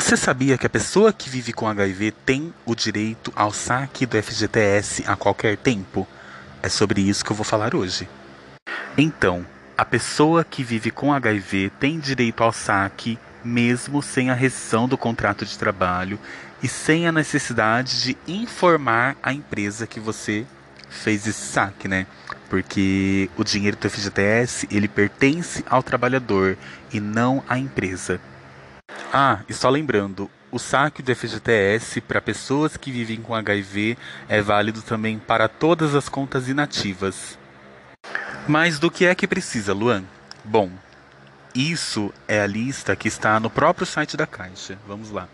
Você sabia que a pessoa que vive com HIV tem o direito ao saque do FGTS a qualquer tempo? É sobre isso que eu vou falar hoje. Então, a pessoa que vive com HIV tem direito ao saque mesmo sem a rescisão do contrato de trabalho e sem a necessidade de informar a empresa que você fez esse saque, né? Porque o dinheiro do FGTS, ele pertence ao trabalhador e não à empresa. Ah, e só lembrando, o saque do FGTS para pessoas que vivem com HIV é válido também para todas as contas inativas. Mas do que é que precisa, Luan? Bom, isso é a lista que está no próprio site da Caixa. Vamos lá.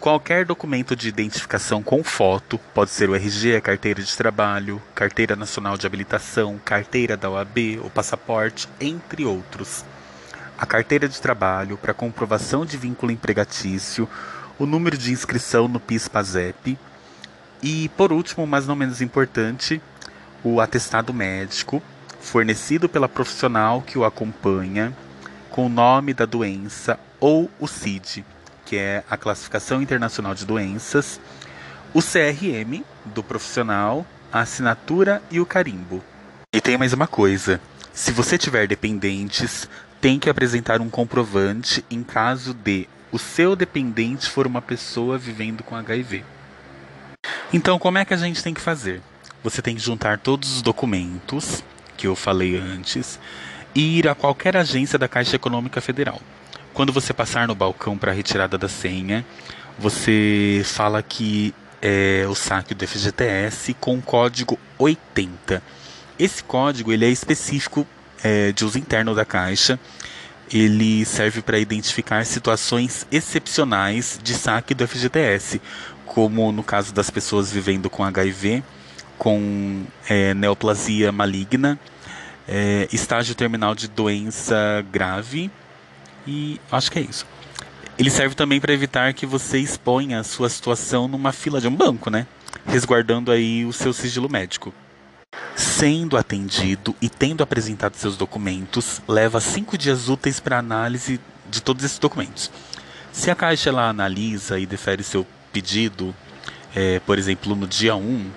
Qualquer documento de identificação com foto, pode ser o RG, a carteira de trabalho, carteira nacional de habilitação, carteira da OAB, o passaporte, entre outros. A carteira de trabalho para comprovação de vínculo empregatício, o número de inscrição no PIS/PASEP e, por último, mas não menos importante, o atestado médico fornecido pela profissional que o acompanha com o nome da doença ou o CID que é a Classificação Internacional de Doenças, o CRM do profissional, a assinatura e o carimbo. E tem mais uma coisa: se você tiver dependentes, tem que apresentar um comprovante em caso de o seu dependente for uma pessoa vivendo com HIV. Então, como é que a gente tem que fazer? Você tem que juntar todos os documentos que eu falei antes e ir a qualquer agência da Caixa Econômica Federal. Quando você passar no balcão para a retirada da senha, você fala que é o saque do FGTS com o código 80. Esse código ele é específico é, de uso interno da Caixa. Ele serve para identificar situações excepcionais de saque do FGTS, como no caso das pessoas vivendo com HIV, com é, neoplasia maligna, é, estágio terminal de doença grave e acho que é isso. Ele serve também para evitar que você exponha a sua situação numa fila de um banco, né? Resguardando aí o seu sigilo médico. Sendo atendido e tendo apresentado seus documentos, leva cinco dias úteis para análise de todos esses documentos. Se a Caixa ela analisa e defere seu pedido, é, por exemplo, no dia 1,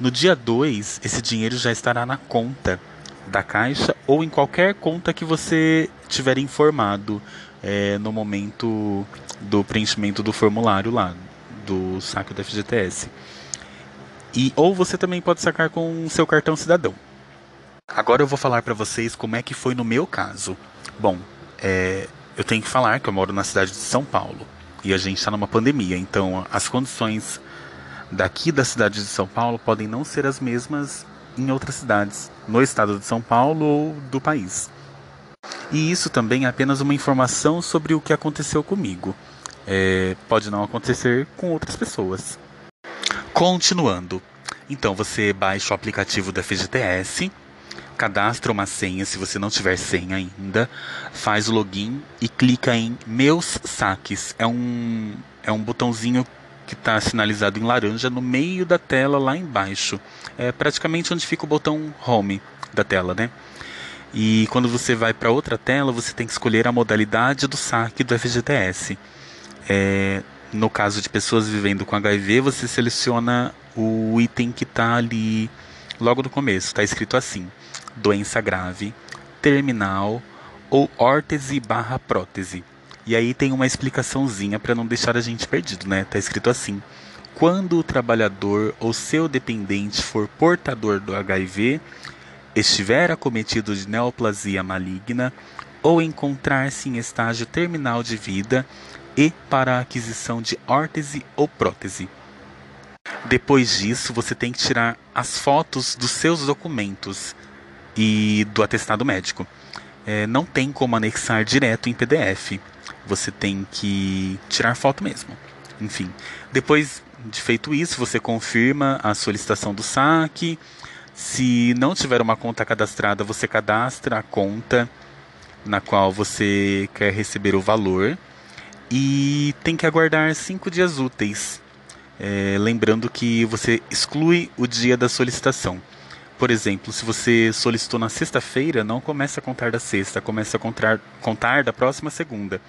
no dia 2, esse dinheiro já estará na conta da Caixa ou em qualquer conta que você tiver informado é, no momento do preenchimento do formulário lá, do saque do FGTS. E, ou você também pode sacar com seu cartão cidadão. Agora eu vou falar para vocês como é que foi no meu caso. Bom, é, eu tenho que falar que eu moro na cidade de São Paulo e a gente está numa pandemia, então as condições daqui da cidade de São Paulo podem não ser as mesmas em outras cidades, no estado de São Paulo ou do país. E isso também é apenas uma informação sobre o que aconteceu comigo. É, pode não acontecer com outras pessoas. Continuando. Então você baixa o aplicativo da FGTS, cadastra uma senha se você não tiver senha ainda, faz o login e clica em Meus Saques. É um, é um botãozinho que está sinalizado em laranja no meio da tela lá embaixo. É praticamente onde fica o botão Home da tela, né? E quando você vai para outra tela, você tem que escolher a modalidade do saque do FGTS. É, no caso de pessoas vivendo com HIV, você seleciona o item que está ali logo no começo. Está escrito assim: doença grave, terminal ou órtese barra prótese. E aí tem uma explicaçãozinha para não deixar a gente perdido, né? Tá escrito assim: quando o trabalhador ou seu dependente for portador do HIV, estiver acometido de neoplasia maligna ou encontrar-se em estágio terminal de vida e para a aquisição de órtese ou prótese. Depois disso, você tem que tirar as fotos dos seus documentos e do atestado médico. É, não tem como anexar direto em PDF você tem que tirar foto mesmo. Enfim, depois de feito isso, você confirma a solicitação do saque. Se não tiver uma conta cadastrada, você cadastra a conta na qual você quer receber o valor e tem que aguardar cinco dias úteis. É, lembrando que você exclui o dia da solicitação. Por exemplo, se você solicitou na sexta-feira, não comece a contar da sexta, comece a contar, contar da próxima segunda.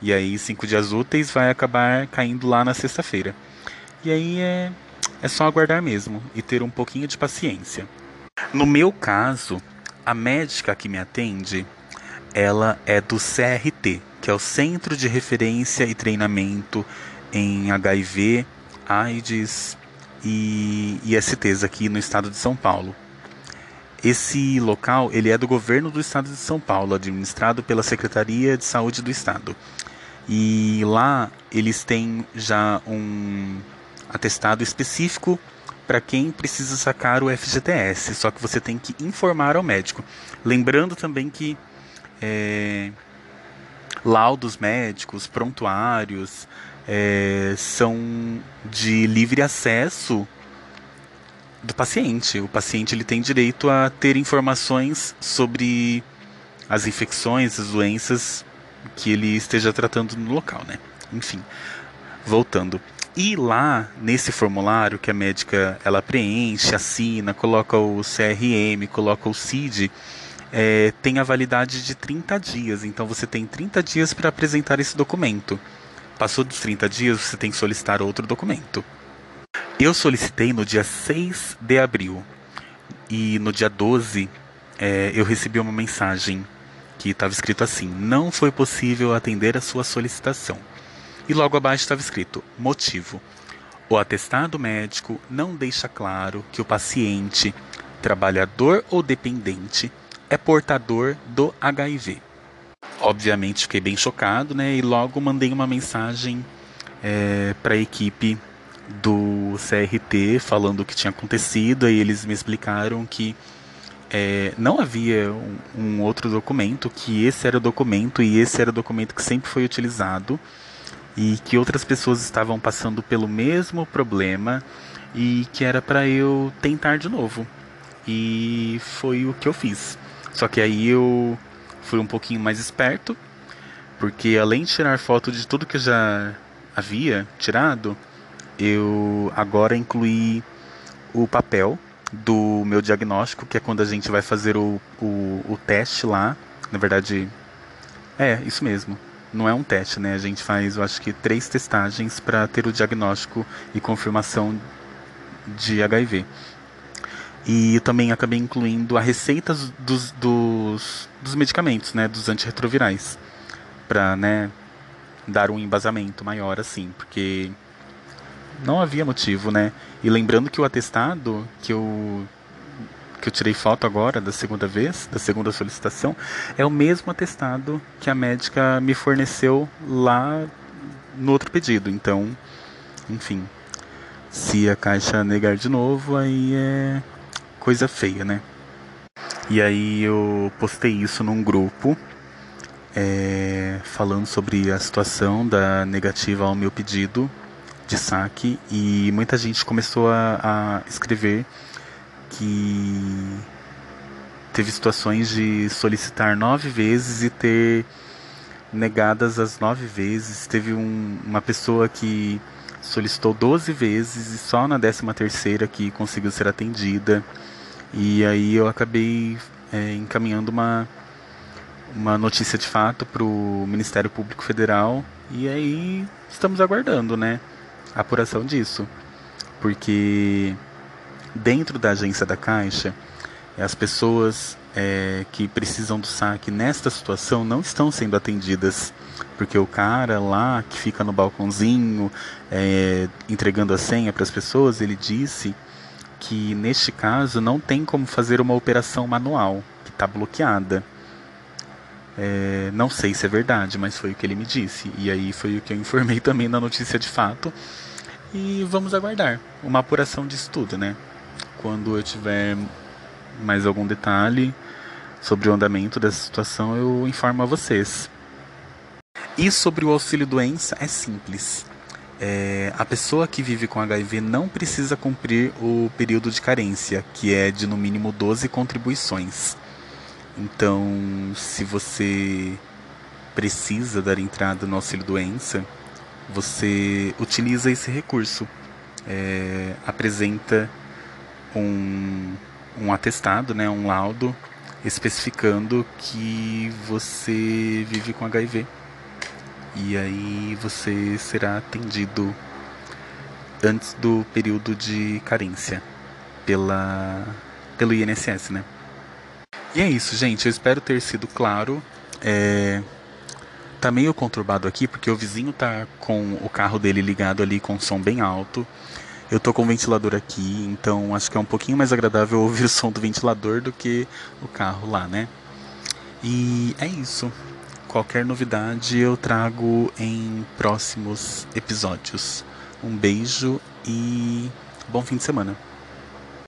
E aí, cinco dias úteis vai acabar caindo lá na sexta-feira. E aí é, é só aguardar mesmo e ter um pouquinho de paciência. No meu caso, a médica que me atende, ela é do CRT, que é o Centro de Referência e Treinamento em HIV, AIDS e ISTs aqui no estado de São Paulo. Esse local ele é do governo do estado de São Paulo, administrado pela Secretaria de Saúde do estado. E lá eles têm já um atestado específico para quem precisa sacar o FGTS, só que você tem que informar ao médico. Lembrando também que é, laudos médicos, prontuários, é, são de livre acesso do paciente. O paciente ele tem direito a ter informações sobre as infecções, as doenças que ele esteja tratando no local, né? Enfim, voltando. E lá nesse formulário que a médica ela preenche, assina, coloca o CRM, coloca o CID, é, tem a validade de 30 dias. Então você tem 30 dias para apresentar esse documento. Passou dos 30 dias, você tem que solicitar outro documento. Eu solicitei no dia 6 de abril. E no dia 12 é, eu recebi uma mensagem que estava escrito assim: Não foi possível atender a sua solicitação. E logo abaixo estava escrito: Motivo. O atestado médico não deixa claro que o paciente, trabalhador ou dependente, é portador do HIV. Obviamente fiquei bem chocado, né? E logo mandei uma mensagem é, para a equipe do CRT falando o que tinha acontecido. E eles me explicaram que é, não havia um, um, outro documento, que esse era o documento e esse era o documento que sempre foi utilizado e que outras pessoas estavam passando pelo mesmo problema e que era para eu tentar de novo. E foi o que eu fiz. Só que aí eu fui um pouquinho mais esperto, porque além de tirar foto de tudo que eu já havia tirado, eu agora incluí o papel do meu diagnóstico, que é quando a gente vai fazer o, o, o teste lá. Na verdade, é isso mesmo não é um teste, né? A gente faz, eu acho que, três testagens para ter o diagnóstico e confirmação de HIV. E também acabei incluindo a receita dos, dos, dos medicamentos, né? Dos antirretrovirais. Para, né? Dar um embasamento maior, assim. Porque não havia motivo, né? E lembrando que o atestado que eu que eu tirei foto agora da segunda vez, da segunda solicitação, é o mesmo atestado que a médica me forneceu lá no outro pedido. Então, enfim, se a caixa negar de novo, aí é coisa feia, né? E aí eu postei isso num grupo é, falando sobre a situação da negativa ao meu pedido de saque e muita gente começou a, a escrever que teve situações de solicitar nove vezes e ter negadas as nove vezes. Teve um, uma pessoa que solicitou 12 vezes e só na décima terceira que conseguiu ser atendida. E aí eu acabei é, encaminhando uma, uma notícia de fato para o Ministério Público Federal e aí estamos aguardando, né, a apuração disso. Porque dentro da agência da Caixa, as pessoas é, que precisam do saque nesta situação não estão sendo atendidas porque o cara lá que fica no balcãozinho é, entregando a senha para as pessoas, ele disse que neste caso não tem como fazer uma operação manual, que está bloqueada. É, não sei se é verdade, mas foi o que ele me disse. E aí foi o que eu informei também na notícia de fato. E vamos aguardar uma apuração disso tudo, né? Quando eu tiver mais algum detalhe sobre o andamento dessa situação, eu informo a vocês. E sobre o auxílio doença é simples. É, a pessoa que vive com HIV não precisa cumprir o período de carência, que é de no mínimo 12 contribuições. Então, se você precisa dar entrada no auxílio doença, você utiliza esse recurso. É, apresenta um, um atestado, né, um laudo especificando que você vive com HIV. E aí você será atendido antes do período de carência pela pelo INSS, né? E é isso, gente. Eu espero ter sido claro. É... Tá meio conturbado aqui porque o vizinho tá com o carro dele ligado ali com som bem alto. Eu tô com o ventilador aqui, então acho que é um pouquinho mais agradável ouvir o som do ventilador do que o carro lá, né? E é isso. Qualquer novidade eu trago em próximos episódios. Um beijo e bom fim de semana.